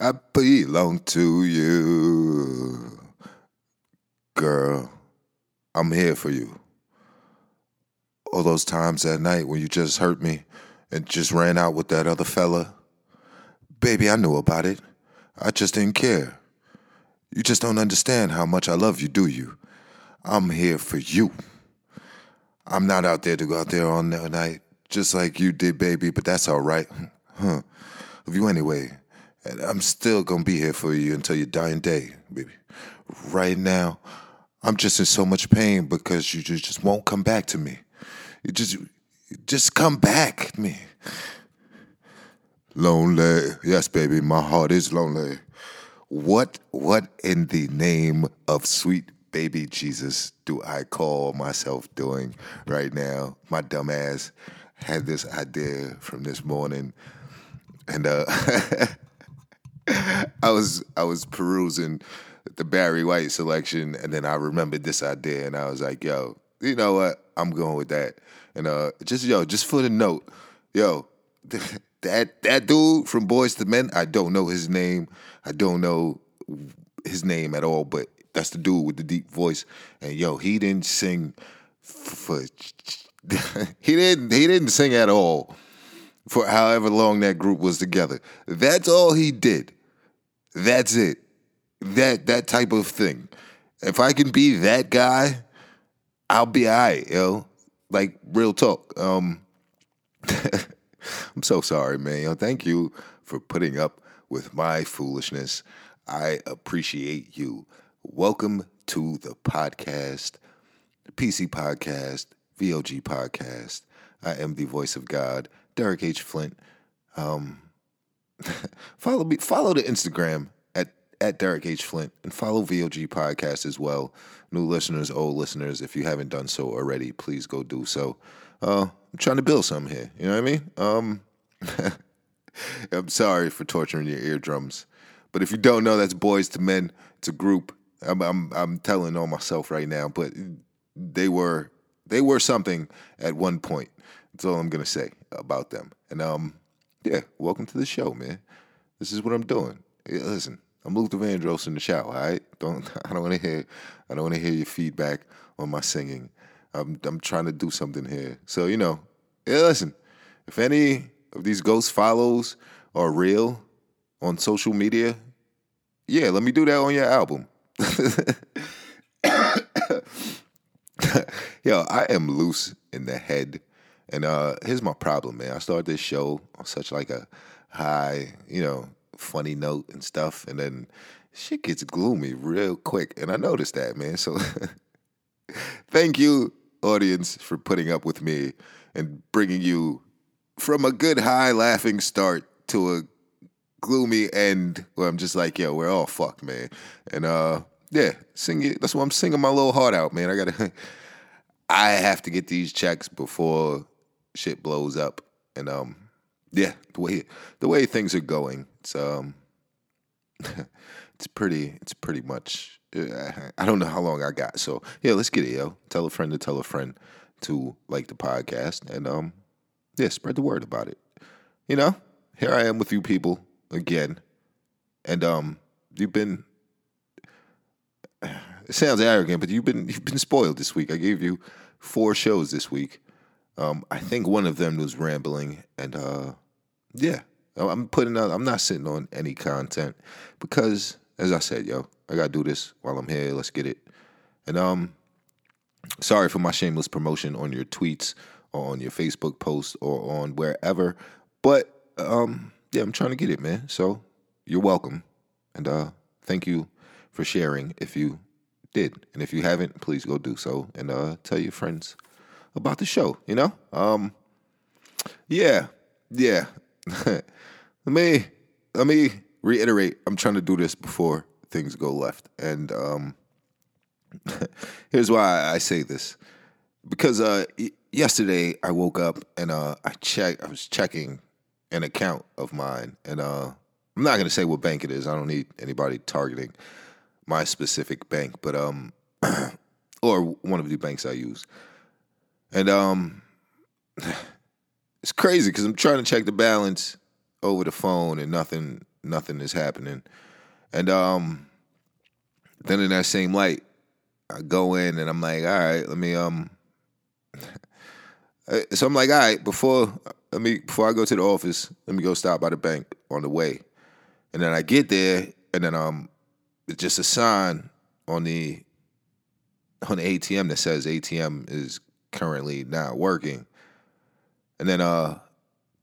I belong to you. Girl, I'm here for you. All those times that night when you just hurt me and just ran out with that other fella. Baby, I knew about it. I just didn't care. You just don't understand how much I love you, do you? I'm here for you. I'm not out there to go out there all night just like you did, baby, but that's all right. Huh. Of you anyway. And I'm still gonna be here for you until your dying day, baby. Right now, I'm just in so much pain because you just just won't come back to me. You just just come back to me. Lonely. Yes, baby, my heart is lonely. What what in the name of sweet baby Jesus do I call myself doing right now? My dumb ass had this idea from this morning and uh I was I was perusing the Barry White selection, and then I remembered this idea, and I was like, "Yo, you know what? I'm going with that." And uh, just yo, just for the note, yo, that that dude from Boyz II Men, I don't know his name. I don't know his name at all, but that's the dude with the deep voice. And yo, he didn't sing for he didn't he didn't sing at all for however long that group was together. That's all he did. That's it. That that type of thing. If I can be that guy, I'll be I. alright, yo. Like real talk. Um I'm so sorry, man. Yo, thank you for putting up with my foolishness. I appreciate you. Welcome to the podcast, the PC podcast, VOG podcast. I am the voice of God, Derek H. Flint. Um, follow me. Follow the Instagram at at Derek H. Flint and follow VOG podcast as well. New listeners, old listeners, if you haven't done so already, please go do so. Uh, I'm trying to build something here. You know what I mean? Um, I'm sorry for torturing your eardrums, but if you don't know, that's Boyz II Men. It's a group. I'm I'm I'm telling on myself right now, but they were they were something at one point. That's all I'm gonna say about them. And um, yeah, welcome to the show, man. This is what I'm doing. Yeah, listen, I'm Luther Vandross in the shower. All right, don't I don't want to hear I don't want to hear your feedback on my singing. I'm I'm trying to do something here. So you know, yeah, listen. If any of these ghost follows are real on social media, yeah, let me do that on your album. Yo, I am loose in the head. And uh here's my problem, man. I started this show on such like a high, you know, funny note and stuff, and then shit gets gloomy real quick. And I noticed that, man. So thank you, audience, for putting up with me and bringing you from a good high laughing start to a gloomy end where I'm just like, yo, we're all fucked, man. And uh yeah, sing it. That's why I'm singing my little heart out, man. I gotta I have to get these checks before shit blows up. And um yeah, the way the way things are going, it's um it's pretty it's pretty much I don't know how long I got. So, yeah, let's get it, yo. Tell a friend to tell a friend to like the podcast and um yeah, spread the word about it. You know, here I am with you people again. And um you've been it sounds arrogant, but you've been you've been spoiled this week. I gave you four shows this week. Um, I think one of them was rambling, and uh, yeah, I'm putting out. I'm not sitting on any content because, as I said, yo, I gotta do this while I'm here. Let's get it. And um, sorry for my shameless promotion on your tweets or on your Facebook posts or on wherever, but um, yeah, I'm trying to get it, man. So you're welcome, and uh, thank you for sharing if you did. And if you haven't, please go do so and uh, tell your friends about the show, you know? Um, yeah, yeah. let me let me reiterate. I'm trying to do this before things go left. And um, here's why I say this. Because uh, yesterday I woke up and uh, I check I was checking an account of mine and uh, I'm not gonna say what bank it is. I don't need anybody targeting my specific bank, but um, or one of the banks I use, and um, it's crazy because I'm trying to check the balance over the phone and nothing nothing is happening. And um, then in that same light, I go in and I'm like, all right, let me um. so I'm like, all right, before let me before I go to the office, let me go stop by the bank on the way, and then I get there, and then um, it's just a sign on the on the ATM that says ATM is currently not working, and then uh,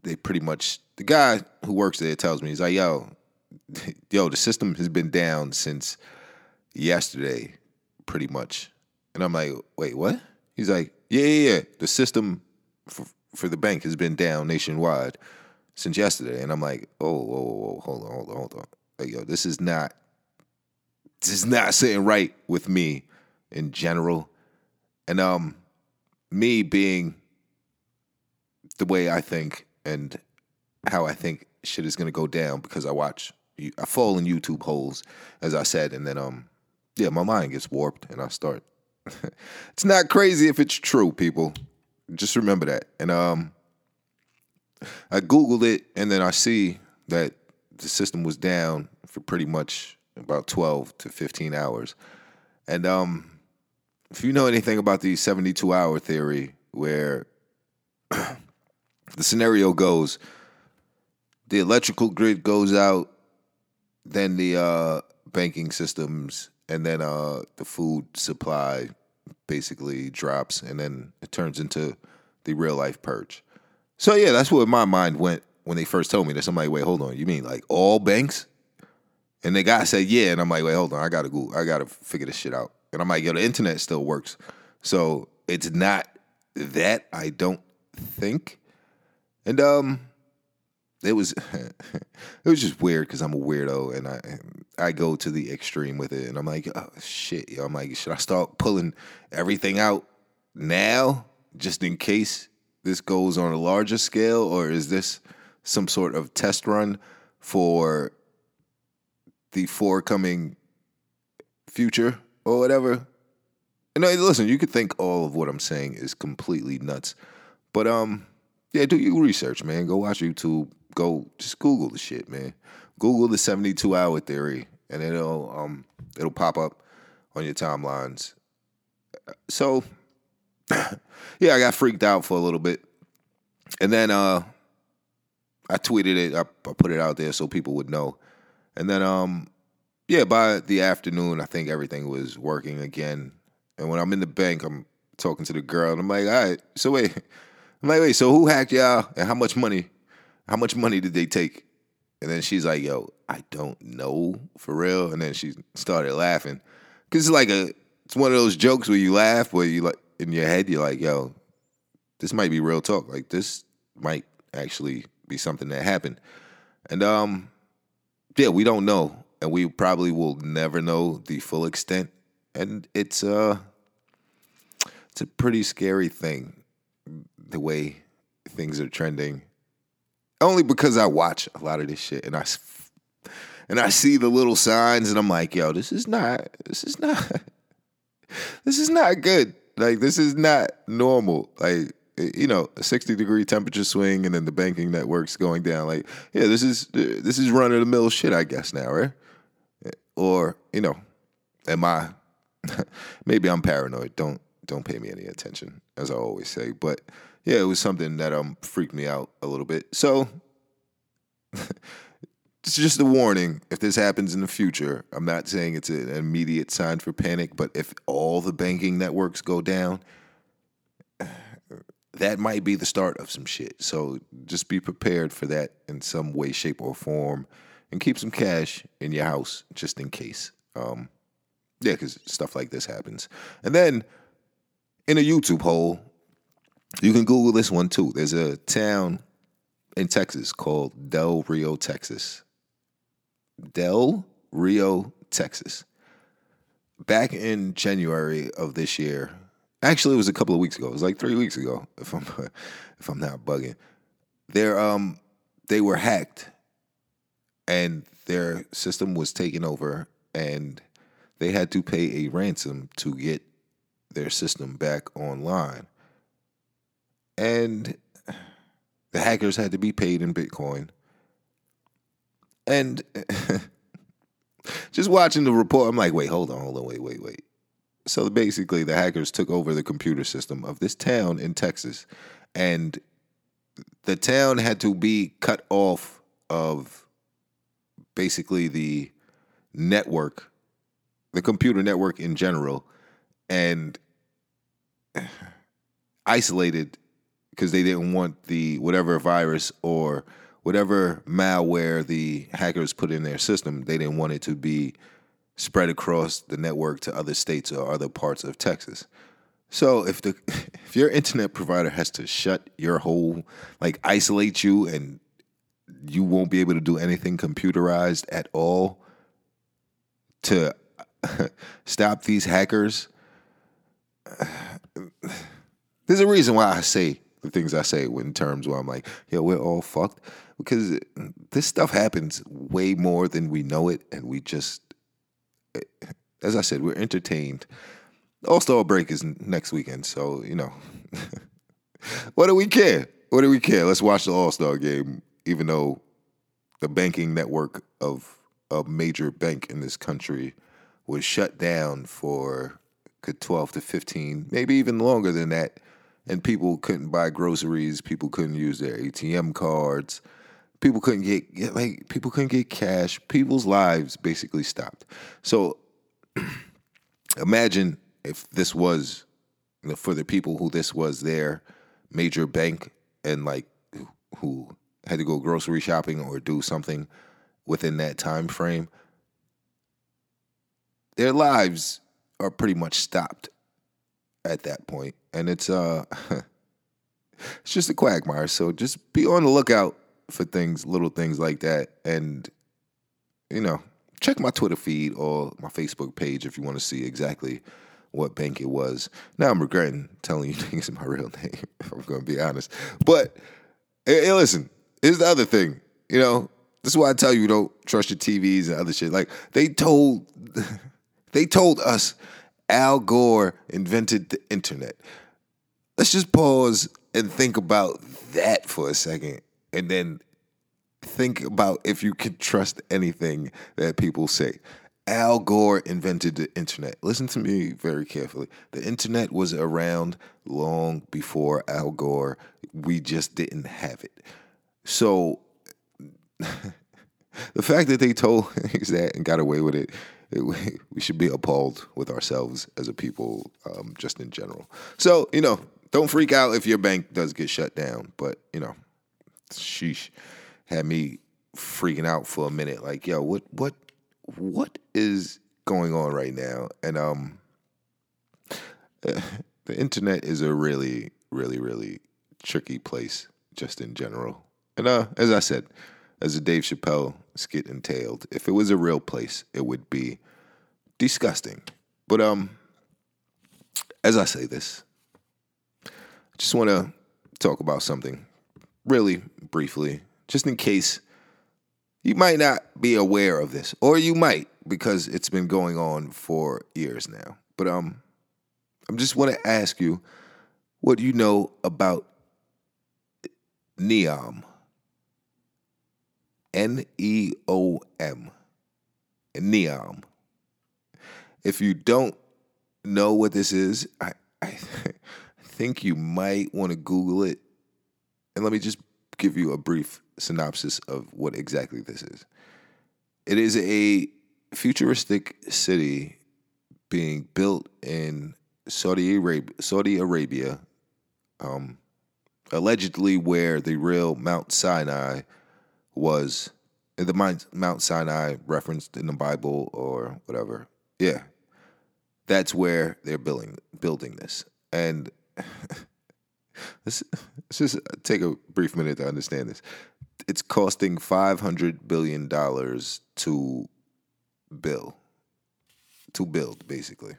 they pretty much the guy who works there tells me he's like, yo, yo, the system has been down since yesterday, pretty much. And I'm like, wait, what? He's like, yeah, yeah, yeah. The system for, for the bank has been down nationwide since yesterday. And I'm like, oh, whoa, whoa, hold on, hold on, hold on. Like, yo, this is not, this is not sitting right with me in general. And um, me being the way I think and how I think shit is gonna go down because I watch, I fall in YouTube holes, as I said, and then um, yeah, my mind gets warped and I start. it's not crazy if it's true, people. Just remember that. And um, I googled it and then I see that the system was down for pretty much about 12 to 15 hours. And um, if you know anything about the 72 hour theory, where the scenario goes the electrical grid goes out, then the uh, banking systems, and then uh, the food supply basically drops, and then it turns into the real life purge. So yeah, that's where my mind went when they first told me that like, wait, hold on, you mean like all banks? And the guy said, yeah, and I'm like, wait, hold on, I gotta go, I gotta figure this shit out. And I'm like, yo, the internet still works, so it's not that I don't think. And um, it was it was just weird because I'm a weirdo and I I go to the extreme with it and I'm like oh shit yo. I'm like should I start pulling everything out now just in case this goes on a larger scale? Or is this some sort of test run for the forthcoming future or whatever and listen you could think all of what I'm saying is completely nuts but um yeah do your research man go watch YouTube go just Google the shit, man. Google the 72 hour theory and it'll um it'll pop up on your timelines. So yeah, I got freaked out for a little bit. And then uh I tweeted it, I, I put it out there so people would know. And then um yeah, by the afternoon I think everything was working again. And when I'm in the bank, I'm talking to the girl and I'm like, all right, so wait. I'm like, wait, so who hacked y'all and how much money how much money did they take? And then she's like, yo, I don't know for real. And then she started laughing. Cause it's like a, it's one of those jokes where you laugh, where you like, in your head, you're like, yo, this might be real talk. Like this might actually be something that happened. And um, yeah, we don't know. And we probably will never know the full extent. And it's uh it's a pretty scary thing, the way things are trending only because I watch a lot of this shit and I and I see the little signs and I'm like, yo, this is not this is not this is not good. Like this is not normal. Like you know, a 60 degree temperature swing and then the banking networks going down. Like, yeah, this is this is run of the mill shit, I guess now, right? Or, you know, am I maybe I'm paranoid. Don't don't pay me any attention, as I always say. But yeah, it was something that um freaked me out a little bit. So it's just a warning. If this happens in the future, I'm not saying it's an immediate sign for panic, but if all the banking networks go down, that might be the start of some shit. So just be prepared for that in some way, shape, or form, and keep some cash in your house just in case. Um, yeah, because stuff like this happens. And then in a YouTube hole, you can Google this one too. There's a town in Texas called Del Rio, Texas. Del Rio, Texas. Back in January of this year, actually it was a couple of weeks ago. It was like three weeks ago, if I'm if I'm not bugging. Their um they were hacked and their system was taken over and they had to pay a ransom to get their system back online. And the hackers had to be paid in Bitcoin. And just watching the report, I'm like, wait, hold on, hold on, wait, wait, wait. So basically, the hackers took over the computer system of this town in Texas, and the town had to be cut off of basically the network, the computer network in general, and isolated because they didn't want the whatever virus or whatever malware the hackers put in their system, they didn't want it to be spread across the network to other states or other parts of Texas. So if the if your internet provider has to shut your whole like isolate you and you won't be able to do anything computerized at all to stop these hackers there's a reason why I say the things I say in terms where I'm like, yeah, we're all fucked because this stuff happens way more than we know it, and we just, eh, as I said, we're entertained. All Star break is next weekend, so you know, what do we care? What do we care? Let's watch the All Star game, even though the banking network of a major bank in this country was shut down for 12 to 15, maybe even longer than that and people couldn't buy groceries, people couldn't use their ATM cards, people couldn't get like people couldn't get cash. People's lives basically stopped. So imagine if this was you know, for the people who this was their major bank and like who had to go grocery shopping or do something within that time frame their lives are pretty much stopped at that point, and it's uh, it's just a quagmire. So just be on the lookout for things, little things like that, and you know, check my Twitter feed or my Facebook page if you want to see exactly what bank it was. Now I'm regretting telling you things in my real name. If I'm going to be honest, but hey, listen, here's the other thing. You know, this is why I tell you don't trust your TVs and other shit. Like they told, they told us Al Gore invented the internet. Let's just pause and think about that for a second and then think about if you can trust anything that people say. Al Gore invented the internet. Listen to me very carefully. The internet was around long before Al Gore. We just didn't have it. So the fact that they told that and got away with it it, we should be appalled with ourselves as a people, um, just in general. So you know, don't freak out if your bank does get shut down. But you know, sheesh, had me freaking out for a minute. Like, yo, what, what, what is going on right now? And um, the internet is a really, really, really tricky place, just in general. And uh, as I said, as a Dave Chappelle skit entailed. If it was a real place, it would be disgusting. But um, as I say this, I just want to talk about something really briefly, just in case you might not be aware of this, or you might because it's been going on for years now. But um, I just want to ask you what you know about NEOM. N E O M. NEOM. If you don't know what this is, I, I think you might want to Google it. And let me just give you a brief synopsis of what exactly this is. It is a futuristic city being built in Saudi Arabia, Saudi Arabia um, allegedly where the real Mount Sinai was the Mount Sinai referenced in the Bible or whatever. Yeah, that's where they're building building this. And let's, let's just take a brief minute to understand this. It's costing five hundred billion dollars to build, to build basically,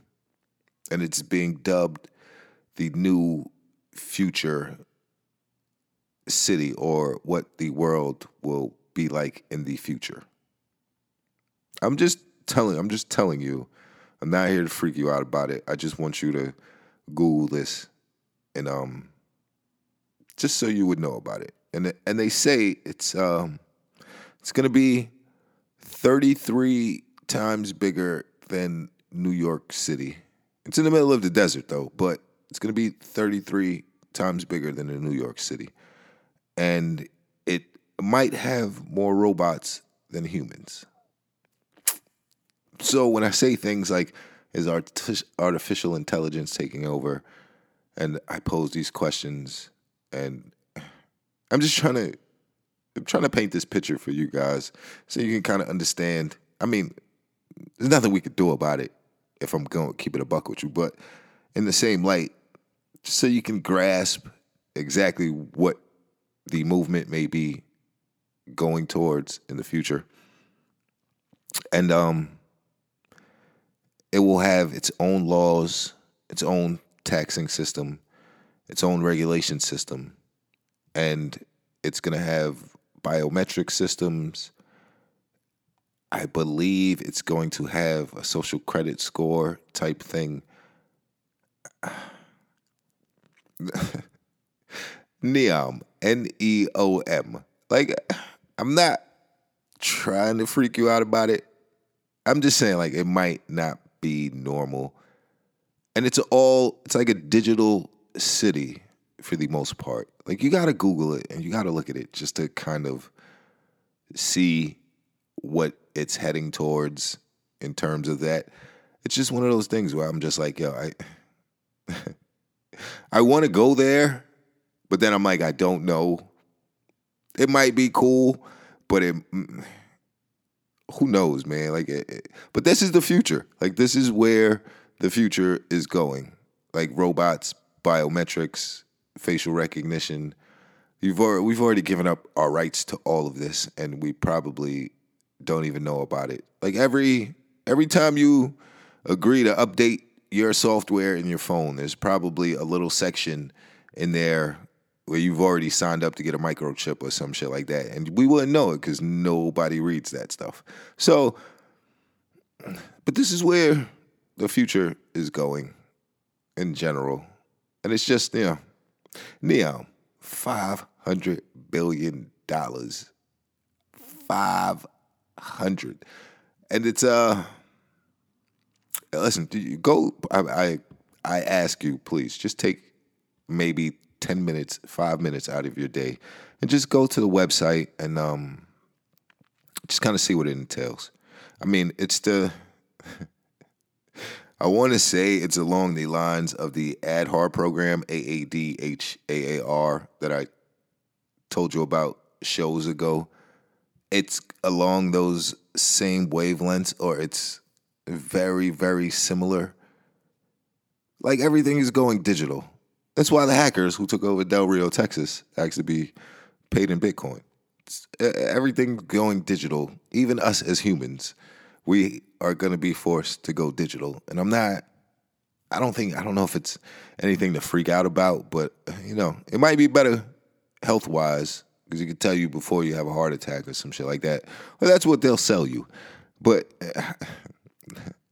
and it's being dubbed the new future city or what the world will be like in the future. I'm just telling I'm just telling you. I'm not here to freak you out about it. I just want you to Google this and um just so you would know about it. And and they say it's um it's going to be 33 times bigger than New York City. It's in the middle of the desert though, but it's going to be 33 times bigger than New York City. And it might have more robots than humans. So when I say things like, is artificial intelligence taking over? And I pose these questions, and I'm just trying to, I'm trying to paint this picture for you guys so you can kind of understand. I mean, there's nothing we could do about it if I'm going to keep it a buck with you, but in the same light, so you can grasp exactly what the movement may be going towards in the future. And um it will have its own laws, its own taxing system, its own regulation system, and it's going to have biometric systems. I believe it's going to have a social credit score type thing. Neom, N E O M. Like, I'm not trying to freak you out about it. I'm just saying, like, it might not be normal. And it's all, it's like a digital city for the most part. Like, you got to Google it and you got to look at it just to kind of see what it's heading towards in terms of that. It's just one of those things where I'm just like, yo, I I want to go there, but then I'm like, I don't know. It might be cool, but it mm, who knows, man? Like, it, it, but this is the future. Like, this is where the future is going. Like robots, biometrics, facial recognition. You've already, we've already given up our rights to all of this, and we probably don't even know about it. Like every every time you agree to update your software in your phone, there's probably a little section in there where you've already signed up to get a microchip or some shit like that. And we wouldn't know it because nobody reads that stuff. So, but this is where the future is going in general. And it's just, you know, Neom, $500 billion. 500. And it's, uh, listen, do you go, I, I, I ask you, please, just take maybe 10 minutes, five minutes out of your day and just go to the website and um, just kind of see what it entails. I mean, it's the, I want to say it's along the lines of the Aadhaar program, A A D H A A R, that I told you about shows ago. It's along those same wavelengths, or it's very, very similar. Like everything is going digital. That's why the hackers who took over Del Rio, Texas, actually be paid in Bitcoin. It's, everything going digital. Even us as humans, we are going to be forced to go digital. And I'm not. I don't think. I don't know if it's anything to freak out about, but you know, it might be better health wise because you can tell you before you have a heart attack or some shit like that. Well, that's what they'll sell you. But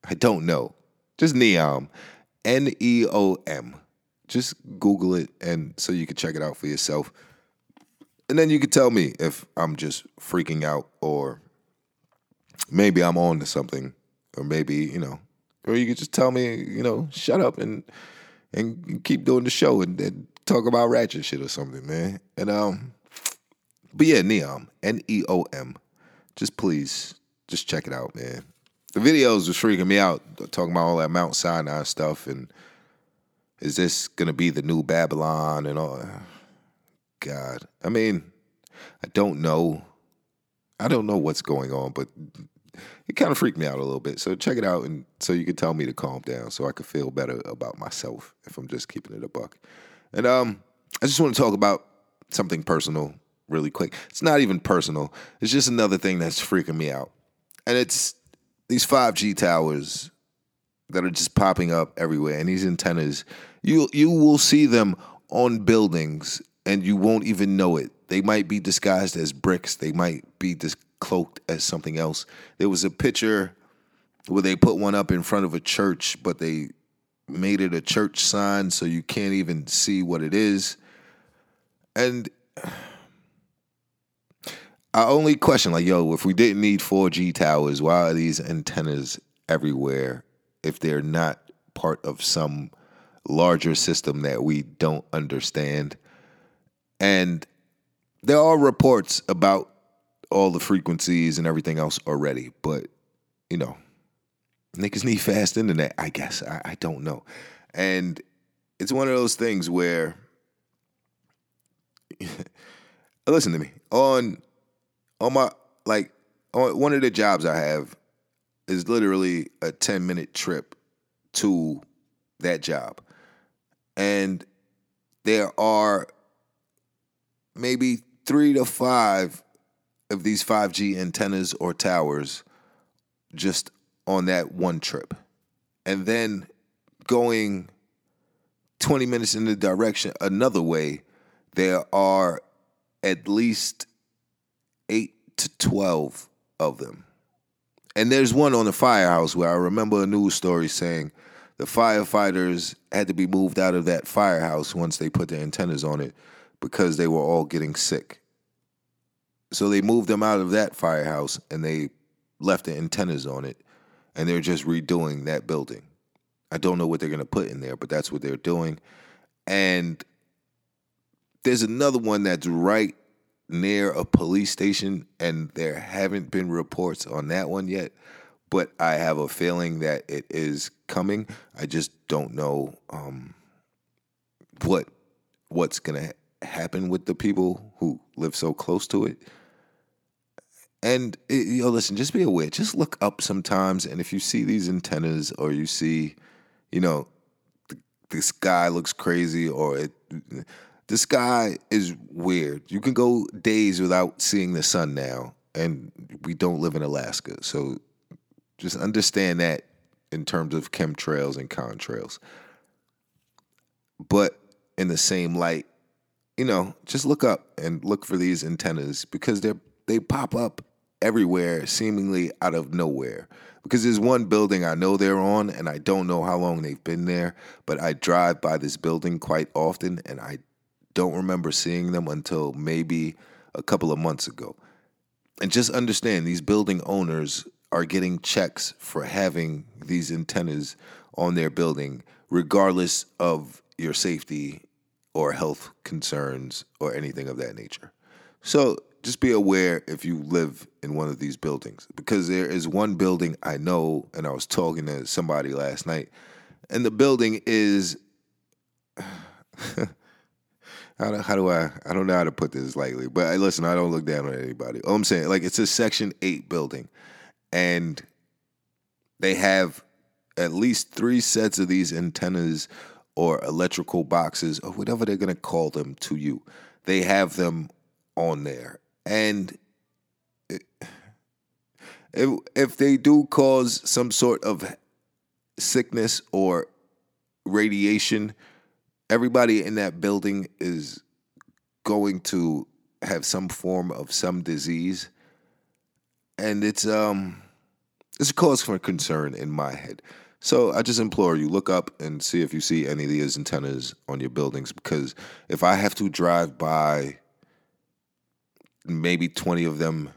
I don't know. Just Neom, N E O M. Just Google it and so you can check it out for yourself. And then you can tell me if I'm just freaking out or maybe I'm on to something. Or maybe, you know, or you could just tell me, you know, shut up and and keep doing the show and, and talk about ratchet shit or something, man. And um but yeah, Neom, N E O M. Just please, just check it out, man. The videos was freaking me out, talking about all that Mount Sinai stuff and is this gonna be the new Babylon and all? God, I mean, I don't know. I don't know what's going on, but it kind of freaked me out a little bit. So check it out, and so you can tell me to calm down, so I could feel better about myself if I'm just keeping it a buck. And um, I just want to talk about something personal really quick. It's not even personal. It's just another thing that's freaking me out, and it's these 5G towers that are just popping up everywhere, and these antennas, you you will see them on buildings, and you won't even know it. They might be disguised as bricks. They might be dis- cloaked as something else. There was a picture where they put one up in front of a church, but they made it a church sign, so you can't even see what it is. And I only question like, yo, if we didn't need 4G towers, why are these antennas everywhere if they're not part of some larger system that we don't understand? And there are reports about all the frequencies and everything else already, but you know, niggas need fast internet, I guess. I, I don't know. And it's one of those things where listen to me. On on my like on one of the jobs I have is literally a 10 minute trip to that job. And there are maybe three to five of these 5G antennas or towers just on that one trip. And then going 20 minutes in the direction another way, there are at least eight to 12 of them. And there's one on the firehouse where I remember a news story saying the firefighters had to be moved out of that firehouse once they put the antennas on it because they were all getting sick. So they moved them out of that firehouse and they left the antennas on it and they're just redoing that building. I don't know what they're going to put in there, but that's what they're doing. And there's another one that's right near a police station, and there haven't been reports on that one yet. But I have a feeling that it is coming. I just don't know um, what what's gonna happen with the people who live so close to it. And you know, listen, just be aware. Just look up sometimes, and if you see these antennas or you see, you know, the sky looks crazy or it, the sky is weird. You can go days without seeing the sun now, and we don't live in Alaska, so just understand that in terms of chemtrails and contrails. But in the same light, you know, just look up and look for these antennas because they're they pop up everywhere, seemingly out of nowhere. Because there's one building I know they're on, and I don't know how long they've been there, but I drive by this building quite often, and I don't remember seeing them until maybe a couple of months ago. And just understand these building owners are getting checks for having these antennas on their building, regardless of your safety or health concerns or anything of that nature. So just be aware if you live in one of these buildings because there is one building I know, and I was talking to somebody last night, and the building is. how do, how do I I don't know how to put this lightly, but I, listen, I don't look down on anybody. All I'm saying, like it's a Section Eight building, and they have at least three sets of these antennas or electrical boxes or whatever they're gonna call them to you. They have them on there, and if if they do cause some sort of sickness or radiation, everybody in that building is going to have some form of some disease, and it's um it's a cause for concern in my head. So I just implore you look up and see if you see any of these antennas on your buildings because if I have to drive by maybe 20 of them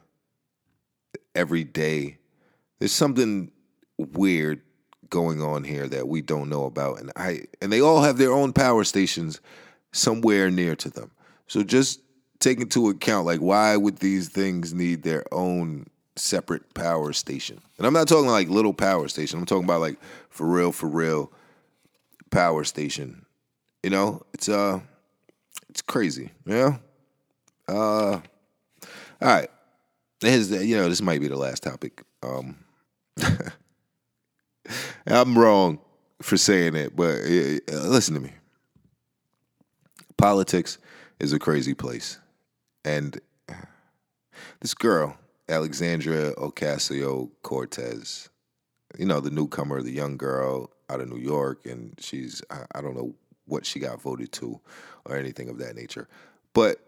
every day. There's something weird going on here that we don't know about and I and they all have their own power stations somewhere near to them. So just take into account like why would these things need their own separate power station? And I'm not talking like little power station. I'm talking about like for real for real power station. You know, it's uh it's crazy, yeah. Uh all right. Here's the, you know, this might be the last topic. Um, I'm wrong for saying it, but uh, listen to me. Politics is a crazy place. And this girl, Alexandria Ocasio Cortez, you know, the newcomer, the young girl out of New York, and she's, I, I don't know what she got voted to or anything of that nature. But,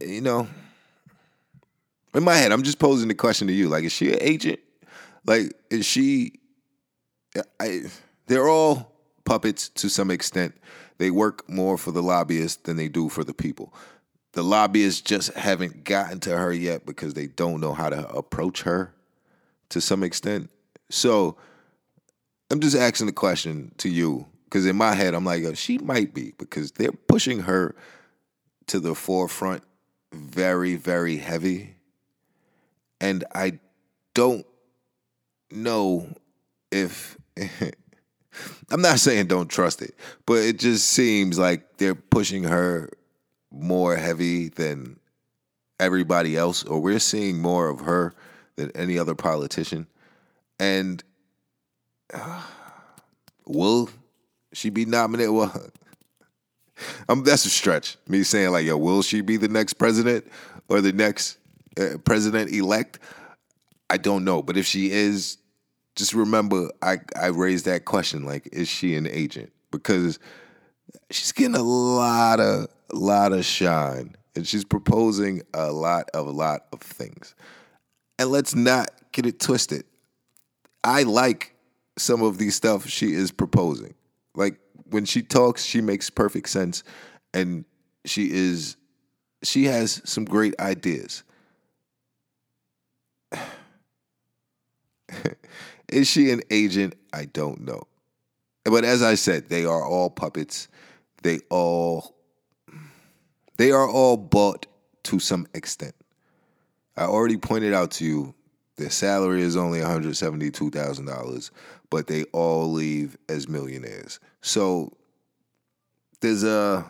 you know, in my head, I'm just posing the question to you: like, is she an agent? Like, is she? I, they're all puppets to some extent. They work more for the lobbyists than they do for the people. the lobbyists just haven't gotten to her yet because they don't know how to approach her to some extent. So I'm just asking the question to you because in my head I'm like, oh, she might be because they're pushing her to the forefront very, very heavy. And I don't know if I'm not saying don't trust it, but it just seems like they're pushing her more heavy than everybody else, or we're seeing more of her than any other politician. And uh, will she be nominated? Well, um, that's a stretch. Me saying like, yo, will she be the next president or the next uh, president elect? I don't know, but if she is, just remember I I raised that question like, is she an agent? Because she's getting a lot of lot of shine, and she's proposing a lot of a lot of things. And let's not get it twisted. I like some of the stuff she is proposing. Like when she talks, she makes perfect sense, and she is she has some great ideas. is she an agent? I don't know. But as I said, they are all puppets. They all they are all bought to some extent. I already pointed out to you their salary is only $172,000, but they all leave as millionaires. So there's a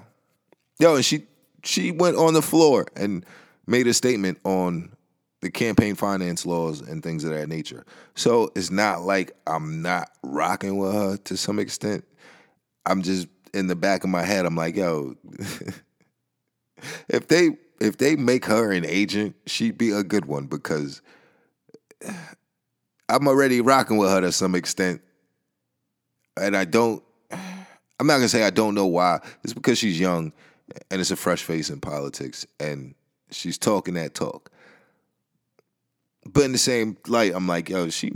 yo, and she she went on the floor and made a statement on the campaign finance laws and things of that nature. So it's not like I'm not rocking with her to some extent. I'm just in the back of my head, I'm like, yo, if they if they make her an agent, she'd be a good one because I'm already rocking with her to some extent. And I don't I'm not gonna say I don't know why. It's because she's young and it's a fresh face in politics and she's talking that talk. But in the same light, I'm like, yo, she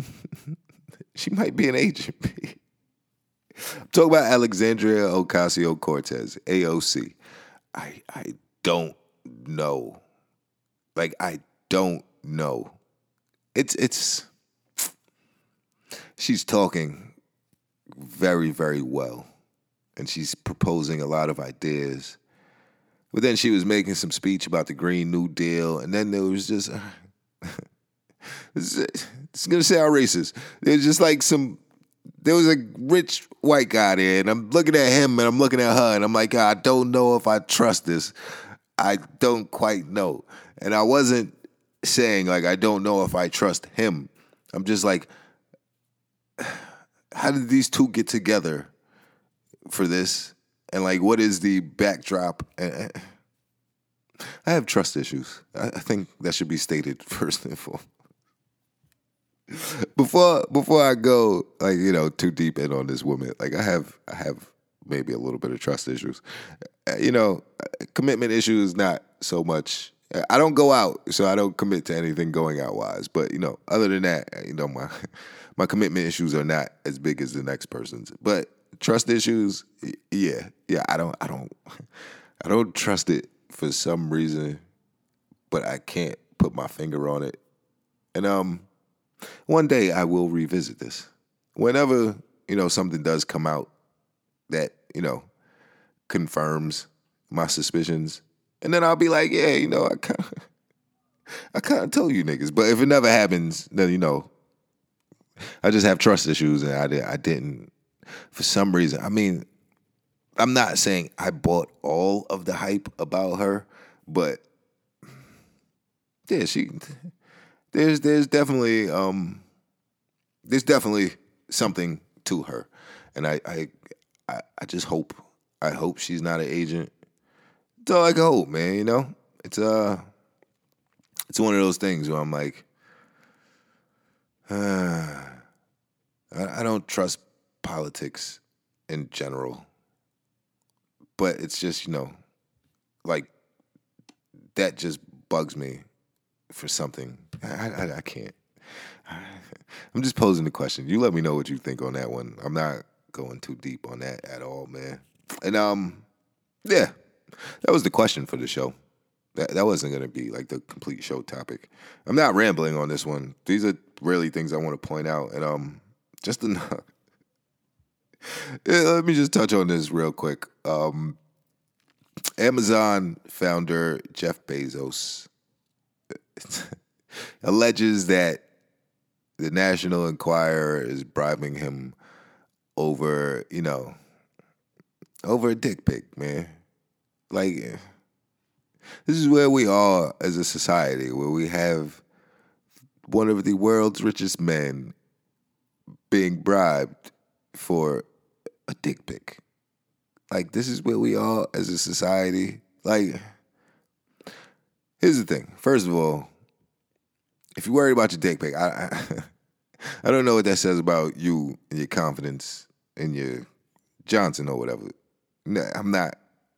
she might be an agent. Talk about Alexandria Ocasio Cortez, AOC. I I don't know. Like I don't know. It's it's she's talking very very well and she's proposing a lot of ideas. But then she was making some speech about the Green New Deal and then there was just it's gonna sound racist. There's just like some there was a rich white guy there, and I'm looking at him and I'm looking at her, and I'm like, I don't know if I trust this. I don't quite know. And I wasn't saying like I don't know if I trust him. I'm just like, how did these two get together for this? And like, what is the backdrop? I have trust issues. I think that should be stated first and foremost before before I go like you know too deep in on this woman, like I have I have maybe a little bit of trust issues. Uh, you know, commitment issues not so much. I don't go out, so I don't commit to anything going out wise. But you know, other than that, uh, you know my my commitment issues are not as big as the next person's. But trust issues, yeah, yeah. I don't I don't I don't trust it for some reason, but I can't put my finger on it. And um one day I will revisit this. Whenever, you know, something does come out that, you know, confirms my suspicions, and then I'll be like, yeah, you know, I kind of I kind of told you niggas. But if it never happens, then you know, I just have trust issues, and I did, I didn't for some reason. I mean, I'm not saying I bought all of the hype about her, but yeah, she there's there's definitely um, there's definitely something to her, and I I I, just hope I hope she's not an agent. It's all I can hope, man. You know, it's uh, it's one of those things where I'm like, uh, I, I don't trust politics in general, but it's just you know, like that just bugs me for something. I, I, I can't. I'm just posing the question. You let me know what you think on that one. I'm not going too deep on that at all, man. And um, yeah, that was the question for the show. That that wasn't gonna be like the complete show topic. I'm not rambling on this one. These are really things I want to point out, and um, just enough. Yeah, let me just touch on this real quick. Um, Amazon founder Jeff Bezos alleges that the National Enquirer is bribing him over, you know, over a dick pic, man. Like, this is where we are as a society, where we have one of the world's richest men being bribed for a dick pic. Like, this is where we are as a society. Like, here's the thing. First of all, if you're worried about your dick pic, I, I, I don't know what that says about you and your confidence in your Johnson or whatever. No, I'm not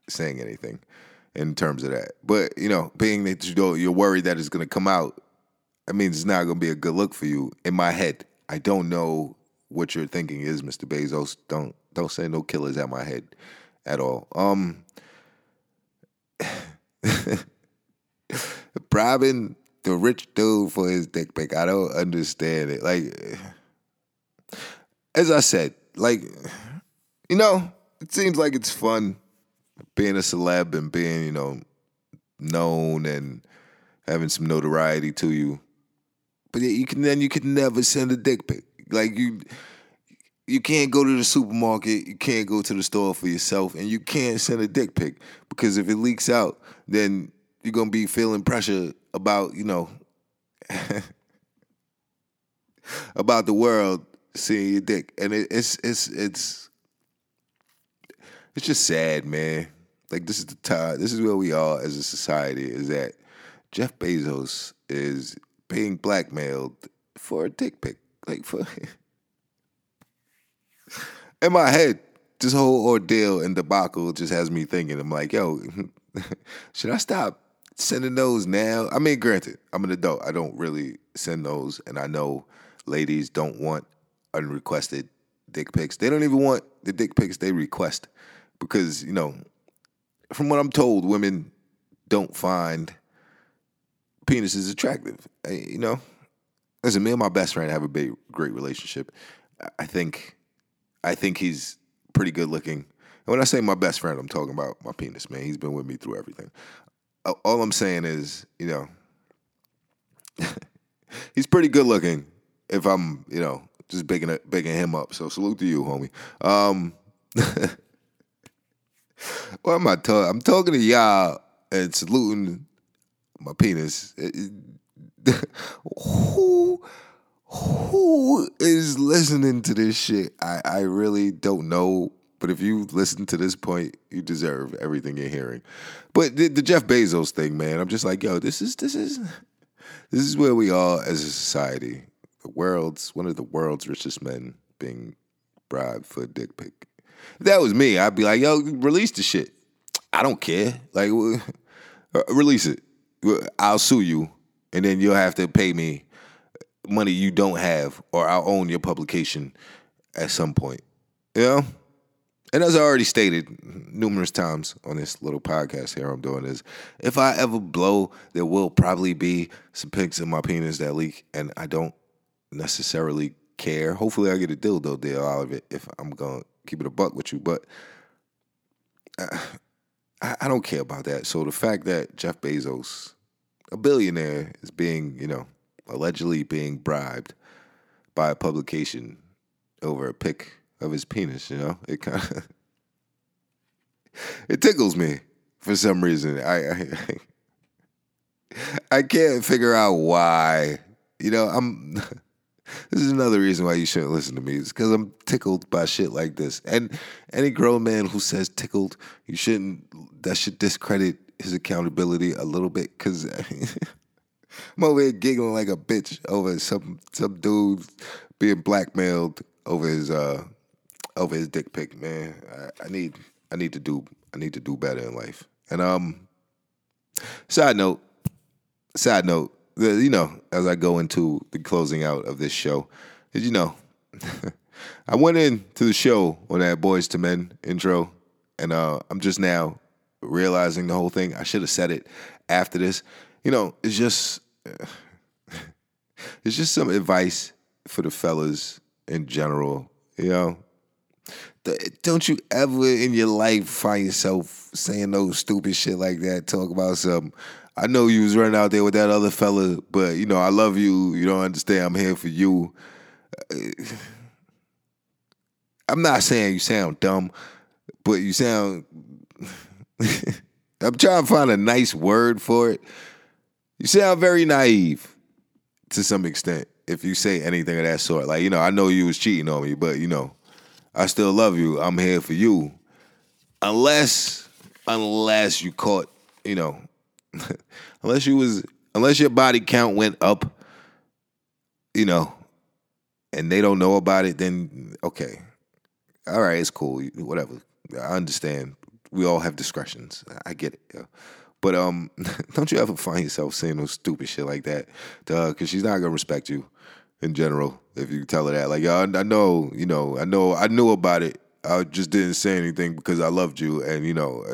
saying anything in terms of that. But you know, being that you don't, you're worried that it's going to come out, I mean, it's not going to be a good look for you. In my head, I don't know what you're thinking is, Mr. Bezos. Don't don't say no killers at my head at all. Um, bribing the rich dude for his dick pic. I don't understand it. Like, as I said, like, you know, it seems like it's fun being a celeb and being, you know, known and having some notoriety to you. But you can then you can never send a dick pic. Like you you can't go to the supermarket, you can't go to the store for yourself, and you can't send a dick pic because if it leaks out, then you're gonna be feeling pressure about, you know, about the world seeing your dick. And it, it's it's it's it's just sad, man. Like this is the time. This is where we are as a society. Is that Jeff Bezos is being blackmailed for a dick pic? Like for in my head, this whole ordeal and debacle just has me thinking. I'm like, yo, should I stop sending those now? I mean, granted, I'm an adult. I don't really send those, and I know ladies don't want unrequested dick pics. They don't even want the dick pics they request because you know, from what I'm told, women don't find penises attractive. Uh, you know, listen, me and my best friend have a big, great relationship. I think, I think he's pretty good looking. And when I say my best friend, I'm talking about my penis, man. He's been with me through everything. All I'm saying is, you know, he's pretty good looking. If I'm, you know, just bigging bigging him up. So salute to you, homie. Um, what am I talking? I'm talking to y'all and saluting my penis. who who is listening to this shit? I, I really don't know. But if you listen to this point, you deserve everything you're hearing. But the, the Jeff Bezos thing, man, I'm just like, yo, this is this is this is where we are as a society. The world's one of the world's richest men being bribed for a dick pic. If that was me, I'd be like, yo, release the shit. I don't care. Like, uh, release it. I'll sue you, and then you'll have to pay me money you don't have, or I'll own your publication at some point. You know? And as I already stated numerous times on this little podcast here I'm doing is if I ever blow, there will probably be some pics of my penis that leak, and I don't necessarily care. Hopefully I get a dildo deal out of it if I'm gonna keep it a buck with you. But uh, I, I don't care about that. So the fact that Jeff Bezos, a billionaire, is being, you know, allegedly being bribed by a publication over a pic of his penis, you know, it kind of it tickles me for some reason. I, I I can't figure out why. You know, I'm this is another reason why you shouldn't listen to me. It's because I'm tickled by shit like this. And any grown man who says tickled, you shouldn't. That should discredit his accountability a little bit. Because I'm over here giggling like a bitch over some some dude being blackmailed over his uh over his dick pic. Man, I, I need I need to do I need to do better in life. And um, side note, side note you know, as I go into the closing out of this show, is you know, I went into the show on that Boyz II Men intro, and uh, I'm just now realizing the whole thing. I should have said it after this. You know, it's just it's just some advice for the fellas in general. You know, don't you ever in your life find yourself saying no stupid shit like that? Talk about something. I know you was running out there with that other fella, but you know I love you. You don't understand. I'm here for you. Uh, I'm not saying you sound dumb, but you sound. I'm trying to find a nice word for it. You sound very naive to some extent if you say anything of that sort. Like, you know, I know you was cheating on me, but you know, I still love you. I'm here for you. Unless unless you caught, you know, unless you was unless your body count went up, you know, and they don't know about it, then okay. All right, it's cool. Whatever. I understand. We all have discretions. I get it. Yeah. But um, don't you ever find yourself saying no stupid shit like that because she's not gonna respect you in general if you tell her that. Like, I, I know, you know, I know, I knew about it. I just didn't say anything because I loved you, and you know,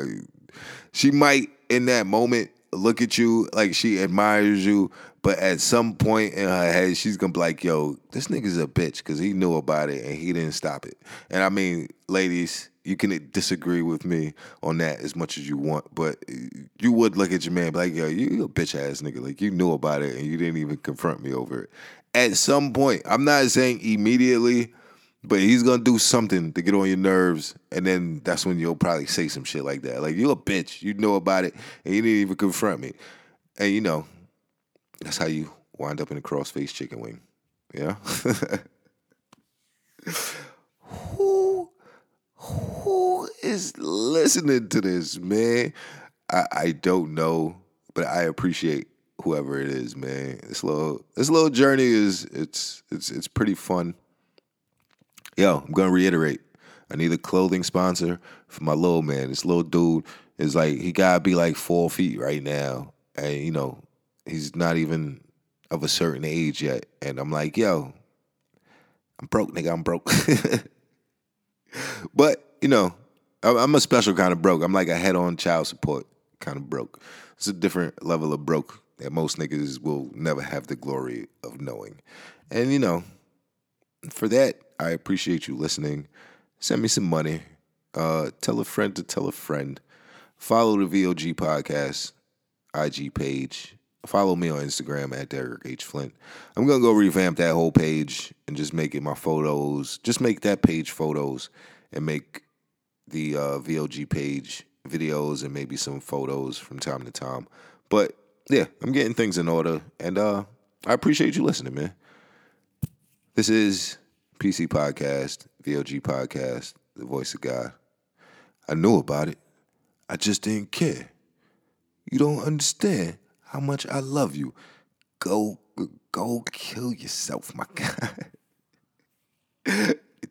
she might in that moment look at you like she admires you, but at some point in her head, she's gonna be like, "Yo, this nigga's a bitch" because he knew about it and he didn't stop it. And I mean, ladies, you can disagree with me on that as much as you want, but you would look at your man like, "Yo, you a bitch ass nigga. Like you knew about it and you didn't even confront me over it." At some point, I'm not saying immediately but he's gonna do something to get on your nerves, and then that's when you'll probably say some shit like that. Like you're a bitch, you know about it, and you didn't even confront me. And you know, that's how you wind up in a crossface chicken wing. Yeah. who who is listening to this, man? I, I don't know, but I appreciate whoever it is, man. This little this little journey is it's it's it's pretty fun yo, I'm gonna reiterate. I need a clothing sponsor for my little man. This little dude is like he gotta be like four feet right now, and you know he's not even of a certain age yet. And I'm like, yo, I'm broke, nigga. I'm broke. but you know, I'm a special kind of broke. I'm like a head-on child support kind of broke. It's a different level of broke that most niggas will never have the glory of knowing. And you know, for that, I appreciate you listening. Send me some money. Uh, tell a friend to tell a friend. Follow the VOG podcast IG page. Follow me on Instagram at Derek H. Flint. I'm gonna go revamp that whole page and just make it my photos. Just make that page photos and make the uh, VOG page videos and maybe some photos from time to time. But yeah, I'm getting things in order, and uh, I appreciate you listening, man. This is PC Podcast, VOG Podcast, The Voice of God. I knew about it. I just didn't care. You don't understand how much I love you. Go, go kill yourself, my guy.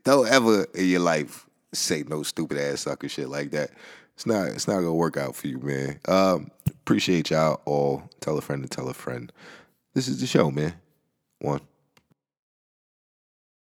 don't ever in your life say no stupid ass sucker shit like that. It's not. It's not gonna work out for you, man. Um, appreciate y'all all. Tell a friend to tell a friend. This is the show, man. One.